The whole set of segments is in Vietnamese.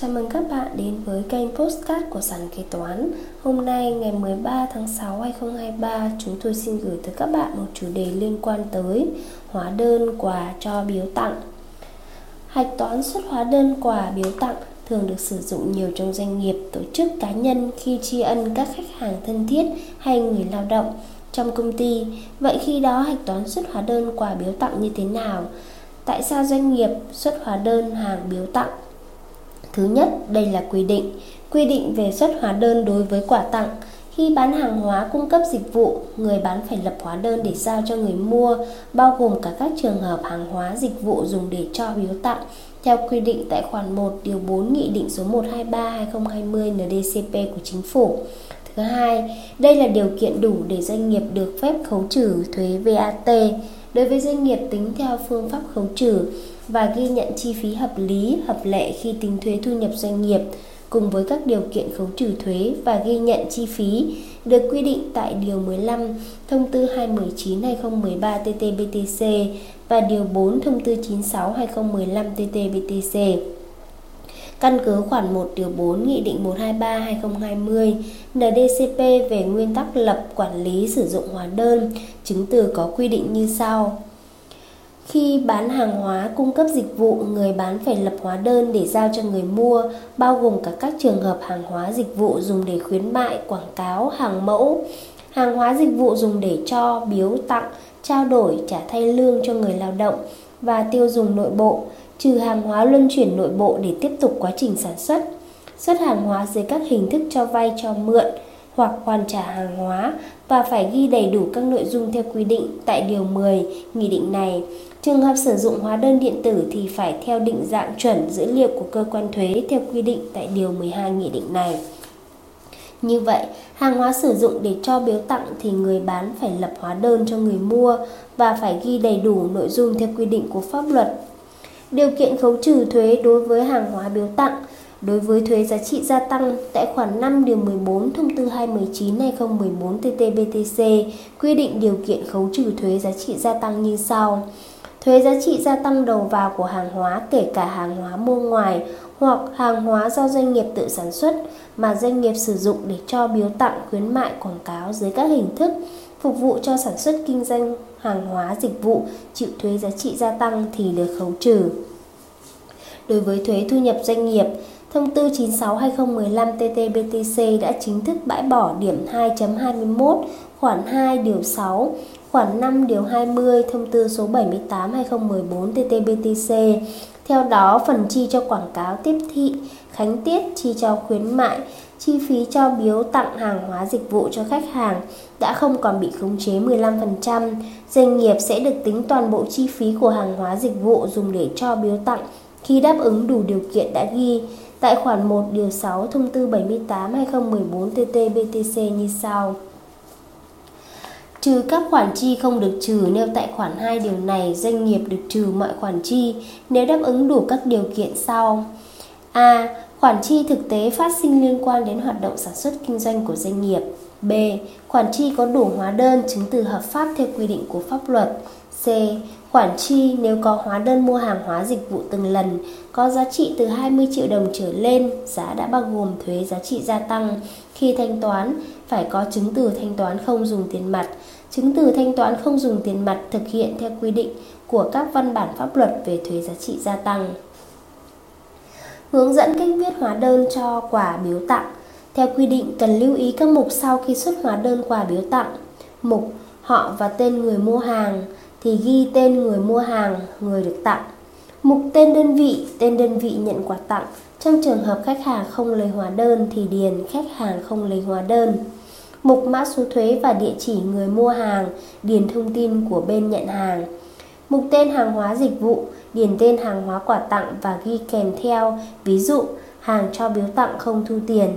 Chào mừng các bạn đến với kênh Postcard của Sàn Kế Toán Hôm nay ngày 13 tháng 6 2023 Chúng tôi xin gửi tới các bạn một chủ đề liên quan tới Hóa đơn quà cho biếu tặng Hạch toán xuất hóa đơn quà biếu tặng thường được sử dụng nhiều trong doanh nghiệp, tổ chức cá nhân khi tri ân các khách hàng thân thiết hay người lao động trong công ty. Vậy khi đó hạch toán xuất hóa đơn quà biếu tặng như thế nào? Tại sao doanh nghiệp xuất hóa đơn hàng biếu tặng? Thứ nhất, đây là quy định. Quy định về xuất hóa đơn đối với quà tặng. Khi bán hàng hóa cung cấp dịch vụ, người bán phải lập hóa đơn để giao cho người mua, bao gồm cả các trường hợp hàng hóa dịch vụ dùng để cho biếu tặng theo quy định tại khoản 1 điều 4 Nghị định số 123/2020 NDCP của Chính phủ. Thứ hai, đây là điều kiện đủ để doanh nghiệp được phép khấu trừ thuế VAT đối với doanh nghiệp tính theo phương pháp khấu trừ và ghi nhận chi phí hợp lý, hợp lệ khi tính thuế thu nhập doanh nghiệp cùng với các điều kiện khấu trừ thuế và ghi nhận chi phí được quy định tại Điều 15 Thông tư 219-2013 TT-BTC và Điều 4 Thông tư 96-2015 TT-BTC. Căn cứ khoản 1 điều 4 Nghị định 123/2020 NDCP về nguyên tắc lập quản lý sử dụng hóa đơn, chứng từ có quy định như sau. Khi bán hàng hóa cung cấp dịch vụ, người bán phải lập hóa đơn để giao cho người mua, bao gồm cả các trường hợp hàng hóa dịch vụ dùng để khuyến mại, quảng cáo, hàng mẫu, hàng hóa dịch vụ dùng để cho, biếu tặng, trao đổi, trả thay lương cho người lao động và tiêu dùng nội bộ, trừ hàng hóa luân chuyển nội bộ để tiếp tục quá trình sản xuất. Xuất hàng hóa dưới các hình thức cho vay cho mượn hoặc hoàn trả hàng hóa và phải ghi đầy đủ các nội dung theo quy định tại điều 10 nghị định này. Trường hợp sử dụng hóa đơn điện tử thì phải theo định dạng chuẩn dữ liệu của cơ quan thuế theo quy định tại điều 12 nghị định này. Như vậy, hàng hóa sử dụng để cho biếu tặng thì người bán phải lập hóa đơn cho người mua và phải ghi đầy đủ nội dung theo quy định của pháp luật. Điều kiện khấu trừ thuế đối với hàng hóa biếu tặng Đối với thuế giá trị gia tăng, tại khoản 5 điều 14 thông tư 219/2014 TT-BTC quy định điều kiện khấu trừ thuế giá trị gia tăng như sau. Thuế giá trị gia tăng đầu vào của hàng hóa kể cả hàng hóa mua ngoài hoặc hàng hóa do doanh nghiệp tự sản xuất mà doanh nghiệp sử dụng để cho biếu tặng khuyến mại quảng cáo dưới các hình thức phục vụ cho sản xuất kinh doanh hàng hóa dịch vụ chịu thuế giá trị gia tăng thì được khấu trừ. Đối với thuế thu nhập doanh nghiệp, Thông tư 96/2015 TT-BTC đã chính thức bãi bỏ điểm 2.21 khoản 2 điều 6, khoản 5 điều 20 thông tư số 78/2014 TT-BTC. Theo đó, phần chi cho quảng cáo tiếp thị, khánh tiết, chi cho khuyến mại, chi phí cho biếu tặng hàng hóa dịch vụ cho khách hàng đã không còn bị khống chế 15%. Doanh nghiệp sẽ được tính toàn bộ chi phí của hàng hóa dịch vụ dùng để cho biếu tặng khi đáp ứng đủ điều kiện đã ghi tại khoản 1 điều 6 thông tư 78 2014 TT-BTC như sau. Trừ các khoản chi không được trừ nêu tại khoản 2 điều này, doanh nghiệp được trừ mọi khoản chi nếu đáp ứng đủ các điều kiện sau. A. Khoản chi thực tế phát sinh liên quan đến hoạt động sản xuất kinh doanh của doanh nghiệp. B. Khoản chi có đủ hóa đơn chứng từ hợp pháp theo quy định của pháp luật. C. Khoản chi nếu có hóa đơn mua hàng hóa dịch vụ từng lần có giá trị từ 20 triệu đồng trở lên, giá đã bao gồm thuế giá trị gia tăng. Khi thanh toán, phải có chứng từ thanh toán không dùng tiền mặt. Chứng từ thanh toán không dùng tiền mặt thực hiện theo quy định của các văn bản pháp luật về thuế giá trị gia tăng. Hướng dẫn cách viết hóa đơn cho quà biếu tặng. Theo quy định cần lưu ý các mục sau khi xuất hóa đơn quà biếu tặng. Mục họ và tên người mua hàng thì ghi tên người mua hàng, người được tặng. Mục tên đơn vị, tên đơn vị nhận quà tặng. Trong trường hợp khách hàng không lấy hóa đơn thì điền khách hàng không lấy hóa đơn. Mục mã số thuế và địa chỉ người mua hàng, điền thông tin của bên nhận hàng. Mục tên hàng hóa dịch vụ, điền tên hàng hóa quà tặng và ghi kèm theo, ví dụ hàng cho biếu tặng không thu tiền.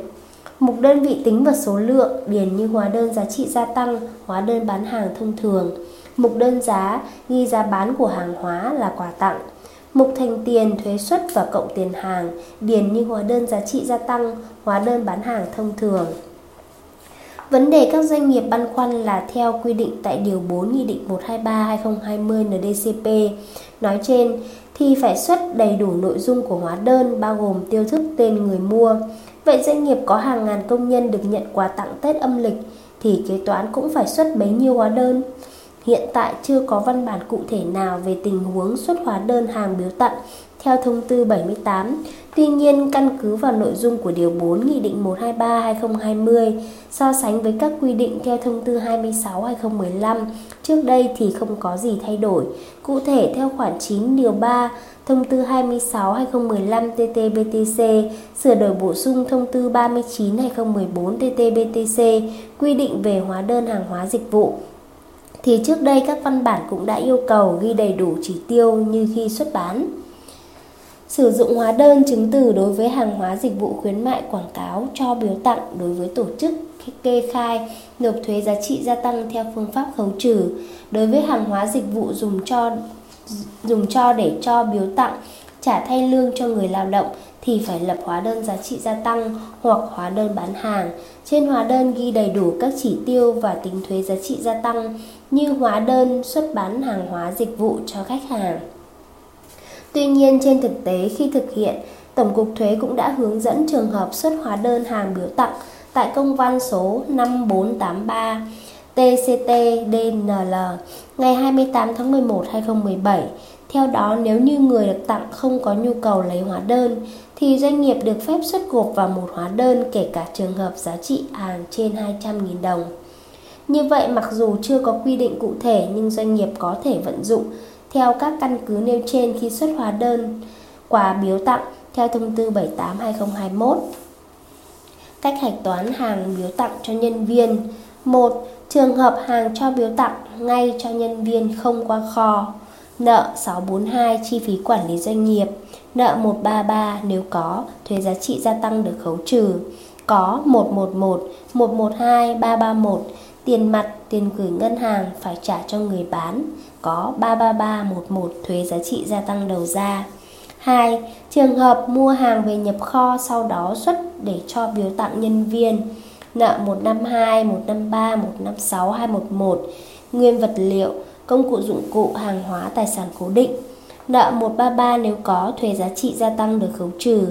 Mục đơn vị tính và số lượng, điền như hóa đơn giá trị gia tăng, hóa đơn bán hàng thông thường. Mục đơn giá ghi giá bán của hàng hóa là quà tặng. Mục thành tiền, thuế suất và cộng tiền hàng, điền như hóa đơn giá trị gia tăng, hóa đơn bán hàng thông thường. Vấn đề các doanh nghiệp băn khoăn là theo quy định tại Điều 4 Nghị định 123-2020 NDCP nói trên, thì phải xuất đầy đủ nội dung của hóa đơn, bao gồm tiêu thức tên người mua. Vậy doanh nghiệp có hàng ngàn công nhân được nhận quà tặng Tết âm lịch, thì kế toán cũng phải xuất bấy nhiêu hóa đơn. Hiện tại chưa có văn bản cụ thể nào về tình huống xuất hóa đơn hàng biếu tặng theo thông tư 78. Tuy nhiên, căn cứ vào nội dung của Điều 4 Nghị định 123-2020 so sánh với các quy định theo thông tư 26-2015 trước đây thì không có gì thay đổi. Cụ thể, theo khoản 9 Điều 3 Thông tư 26-2015 TT-BTC sửa đổi bổ sung thông tư 39-2014 TT-BTC quy định về hóa đơn hàng hóa dịch vụ thì trước đây các văn bản cũng đã yêu cầu ghi đầy đủ chỉ tiêu như khi xuất bán. Sử dụng hóa đơn chứng từ đối với hàng hóa dịch vụ khuyến mại quảng cáo cho biếu tặng đối với tổ chức kê khai nộp thuế giá trị gia tăng theo phương pháp khấu trừ đối với hàng hóa dịch vụ dùng cho dùng cho để cho biếu tặng, trả thay lương cho người lao động thì phải lập hóa đơn giá trị gia tăng hoặc hóa đơn bán hàng. Trên hóa đơn ghi đầy đủ các chỉ tiêu và tính thuế giá trị gia tăng như hóa đơn, xuất bán hàng hóa dịch vụ cho khách hàng. Tuy nhiên trên thực tế khi thực hiện, Tổng cục Thuế cũng đã hướng dẫn trường hợp xuất hóa đơn hàng biểu tặng tại công văn số 5483 TCT-DNL ngày 28 tháng 11 2017. Theo đó, nếu như người được tặng không có nhu cầu lấy hóa đơn, thì doanh nghiệp được phép xuất gộp vào một hóa đơn kể cả trường hợp giá trị hàng trên 200.000 đồng. Như vậy, mặc dù chưa có quy định cụ thể nhưng doanh nghiệp có thể vận dụng theo các căn cứ nêu trên khi xuất hóa đơn quà biếu tặng theo thông tư 78/2021. Cách hạch toán hàng biếu tặng cho nhân viên 1. Trường hợp hàng cho biếu tặng ngay cho nhân viên không qua kho Nợ 642 chi phí quản lý doanh nghiệp Nợ 133 nếu có thuế giá trị gia tăng được khấu trừ Có 111, 112, 331 Tiền mặt, tiền gửi ngân hàng phải trả cho người bán Có 33311 thuế giá trị gia tăng đầu ra 2. Trường hợp mua hàng về nhập kho sau đó xuất để cho biếu tặng nhân viên nợ 152, 153, 156, 211, nguyên vật liệu, công cụ dụng cụ, hàng hóa, tài sản cố định. Nợ 133 nếu có thuế giá trị gia tăng được khấu trừ,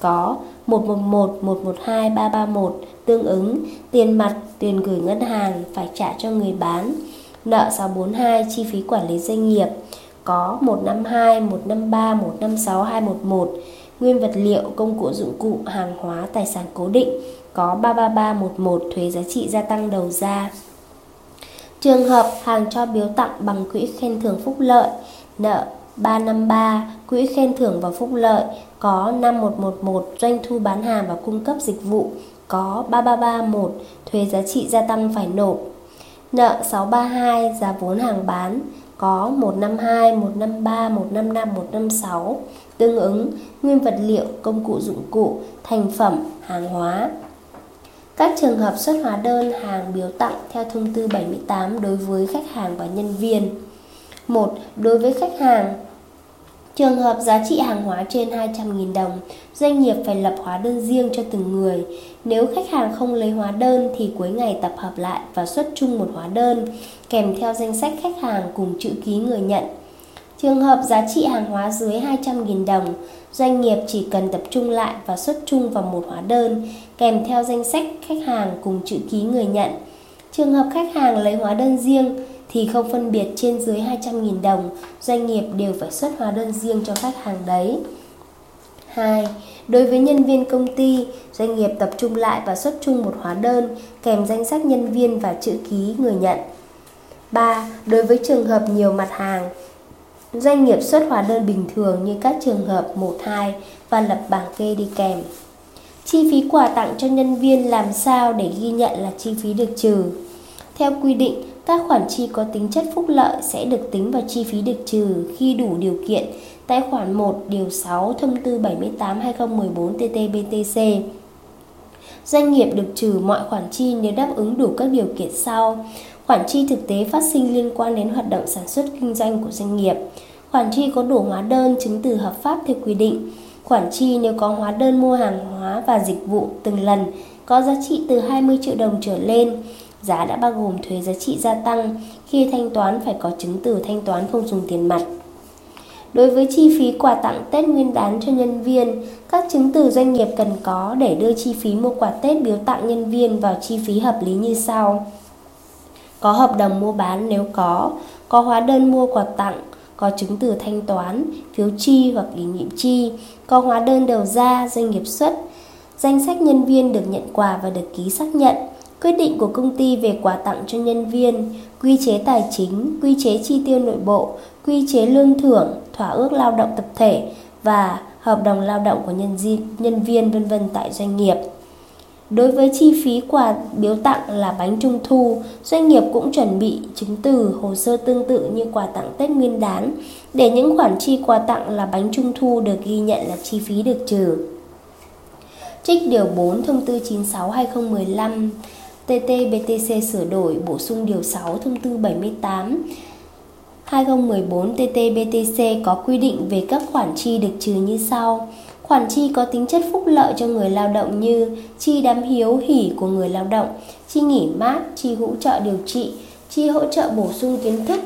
có 111, 112, 331 tương ứng tiền mặt, tiền gửi ngân hàng phải trả cho người bán. Nợ 642 chi phí quản lý doanh nghiệp có 152, 153, 156, 211 nguyên vật liệu, công cụ dụng cụ, hàng hóa, tài sản cố định có 33311 thuế giá trị gia tăng đầu ra. Trường hợp hàng cho biếu tặng bằng quỹ khen thưởng phúc lợi, nợ 353, quỹ khen thưởng và phúc lợi có 5111 doanh thu bán hàng và cung cấp dịch vụ có 3331 thuế giá trị gia tăng phải nộp. Nợ 632 giá vốn hàng bán có 152, 153, 155, 156 tương ứng nguyên vật liệu, công cụ dụng cụ, thành phẩm, hàng hóa. Các trường hợp xuất hóa đơn hàng biếu tặng theo thông tư 78 đối với khách hàng và nhân viên. 1. Đối với khách hàng, Trường hợp giá trị hàng hóa trên 200.000 đồng, doanh nghiệp phải lập hóa đơn riêng cho từng người. Nếu khách hàng không lấy hóa đơn thì cuối ngày tập hợp lại và xuất chung một hóa đơn, kèm theo danh sách khách hàng cùng chữ ký người nhận. Trường hợp giá trị hàng hóa dưới 200.000 đồng, doanh nghiệp chỉ cần tập trung lại và xuất chung vào một hóa đơn, kèm theo danh sách khách hàng cùng chữ ký người nhận. Trường hợp khách hàng lấy hóa đơn riêng thì không phân biệt trên dưới 200.000 đồng, doanh nghiệp đều phải xuất hóa đơn riêng cho khách hàng đấy. 2. Đối với nhân viên công ty, doanh nghiệp tập trung lại và xuất chung một hóa đơn kèm danh sách nhân viên và chữ ký người nhận. 3. Đối với trường hợp nhiều mặt hàng, Doanh nghiệp xuất hóa đơn bình thường như các trường hợp 1, 2 và lập bảng kê đi kèm. Chi phí quà tặng cho nhân viên làm sao để ghi nhận là chi phí được trừ? Theo quy định, các khoản chi có tính chất phúc lợi sẽ được tính vào chi phí được trừ khi đủ điều kiện tại khoản 1 điều 6 thông tư 78/2014 TT-BTC. Doanh nghiệp được trừ mọi khoản chi nếu đáp ứng đủ các điều kiện sau. Khoản chi thực tế phát sinh liên quan đến hoạt động sản xuất kinh doanh của doanh nghiệp. Khoản chi có đủ hóa đơn chứng từ hợp pháp theo quy định. Khoản chi nếu có hóa đơn mua hàng hóa và dịch vụ từng lần có giá trị từ 20 triệu đồng trở lên, giá đã bao gồm thuế giá trị gia tăng, khi thanh toán phải có chứng từ thanh toán không dùng tiền mặt. Đối với chi phí quà tặng Tết Nguyên đán cho nhân viên, các chứng từ doanh nghiệp cần có để đưa chi phí mua quà Tết biếu tặng nhân viên vào chi phí hợp lý như sau. Có hợp đồng mua bán nếu có, có hóa đơn mua quà tặng, có chứng từ thanh toán, phiếu chi hoặc ủy nhiệm chi, có hóa đơn đầu ra, doanh nghiệp xuất, danh sách nhân viên được nhận quà và được ký xác nhận, quyết định của công ty về quà tặng cho nhân viên, quy chế tài chính, quy chế chi tiêu nội bộ, quy chế lương thưởng, thỏa ước lao động tập thể và hợp đồng lao động của nhân, di, nhân viên vân vân tại doanh nghiệp. Đối với chi phí quà biếu tặng là bánh trung thu, doanh nghiệp cũng chuẩn bị chứng từ, hồ sơ tương tự như quà tặng Tết Nguyên đán để những khoản chi quà tặng là bánh trung thu được ghi nhận là chi phí được trừ. Trích điều 4 thông tư 96/2015 TT-BTC sửa đổi bổ sung điều 6 thông tư 78 2014 TT-BTC có quy định về các khoản chi được trừ như sau. Khoản chi có tính chất phúc lợi cho người lao động như chi đám hiếu hỉ của người lao động, chi nghỉ mát, chi hỗ trợ điều trị, chi hỗ trợ bổ sung kiến thức,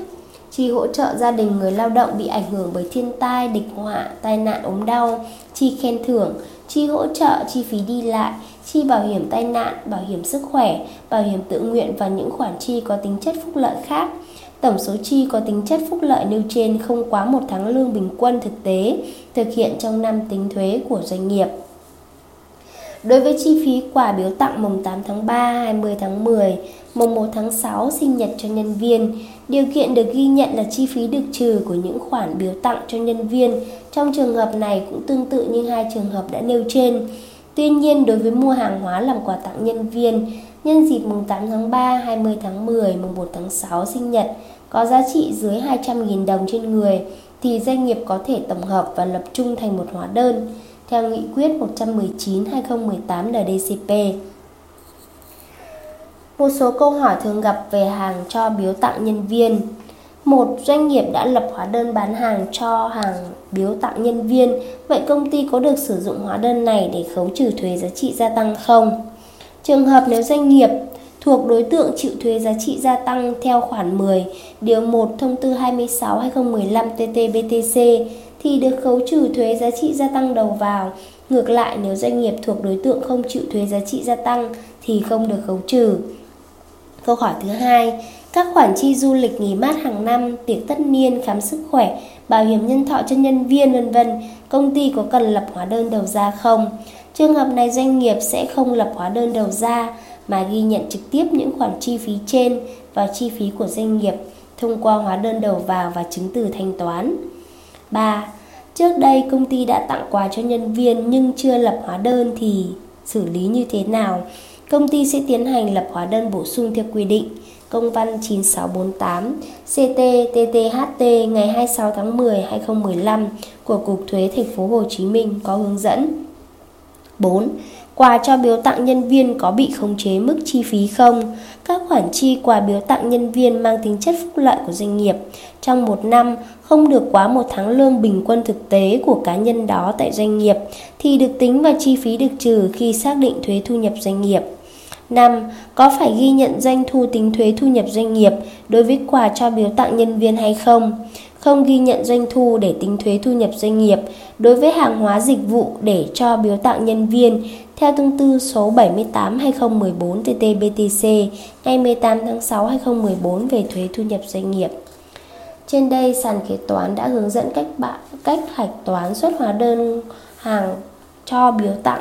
chi hỗ trợ gia đình người lao động bị ảnh hưởng bởi thiên tai, địch họa, tai nạn ốm đau, chi khen thưởng, chi hỗ trợ chi phí đi lại, chi bảo hiểm tai nạn, bảo hiểm sức khỏe, bảo hiểm tự nguyện và những khoản chi có tính chất phúc lợi khác. Tổng số chi có tính chất phúc lợi nêu trên không quá một tháng lương bình quân thực tế thực hiện trong năm tính thuế của doanh nghiệp. Đối với chi phí quà biếu tặng mùng 8 tháng 3, 20 tháng 10, mùng 1 tháng 6 sinh nhật cho nhân viên, điều kiện được ghi nhận là chi phí được trừ của những khoản biếu tặng cho nhân viên. Trong trường hợp này cũng tương tự như hai trường hợp đã nêu trên. Tuy nhiên, đối với mua hàng hóa làm quà tặng nhân viên, nhân dịp mùng 8 tháng 3, 20 tháng 10, mùng 1 tháng 6 sinh nhật có giá trị dưới 200.000 đồng trên người thì doanh nghiệp có thể tổng hợp và lập chung thành một hóa đơn theo nghị quyết 119/2018 NDCP. Một số câu hỏi thường gặp về hàng cho biếu tặng nhân viên. Một doanh nghiệp đã lập hóa đơn bán hàng cho hàng biếu tặng nhân viên, vậy công ty có được sử dụng hóa đơn này để khấu trừ thuế giá trị gia tăng không? Trường hợp nếu doanh nghiệp thuộc đối tượng chịu thuế giá trị gia tăng theo khoản 10, điều 1 thông tư 26/2015 TT-BTC thì được khấu trừ thuế giá trị gia tăng đầu vào. Ngược lại, nếu doanh nghiệp thuộc đối tượng không chịu thuế giá trị gia tăng thì không được khấu trừ. Câu hỏi thứ hai, các khoản chi du lịch nghỉ mát hàng năm, tiệc tất niên, khám sức khỏe, bảo hiểm nhân thọ cho nhân viên vân vân, công ty có cần lập hóa đơn đầu ra không? Trường hợp này doanh nghiệp sẽ không lập hóa đơn đầu ra mà ghi nhận trực tiếp những khoản chi phí trên vào chi phí của doanh nghiệp thông qua hóa đơn đầu vào và chứng từ thanh toán. 3. Trước đây công ty đã tặng quà cho nhân viên nhưng chưa lập hóa đơn thì xử lý như thế nào? Công ty sẽ tiến hành lập hóa đơn bổ sung theo quy định. Công văn 9648 CT TTHT ngày 26 tháng 10 2015 của Cục Thuế Thành phố Hồ Chí Minh có hướng dẫn. 4. Quà cho biếu tặng nhân viên có bị khống chế mức chi phí không? Các khoản chi quà biếu tặng nhân viên mang tính chất phúc lợi của doanh nghiệp trong một năm, không được quá một tháng lương bình quân thực tế của cá nhân đó tại doanh nghiệp thì được tính vào chi phí được trừ khi xác định thuế thu nhập doanh nghiệp. 5. Có phải ghi nhận doanh thu tính thuế thu nhập doanh nghiệp đối với quà cho biếu tặng nhân viên hay không? Không ghi nhận doanh thu để tính thuế thu nhập doanh nghiệp đối với hàng hóa dịch vụ để cho biếu tặng nhân viên theo thông tư số 78/2014 TT-BTC ngày 18 tháng 6 2014 về thuế thu nhập doanh nghiệp. Trên đây, sàn kế toán đã hướng dẫn cách bạn, cách hạch toán xuất hóa đơn hàng cho biếu tặng.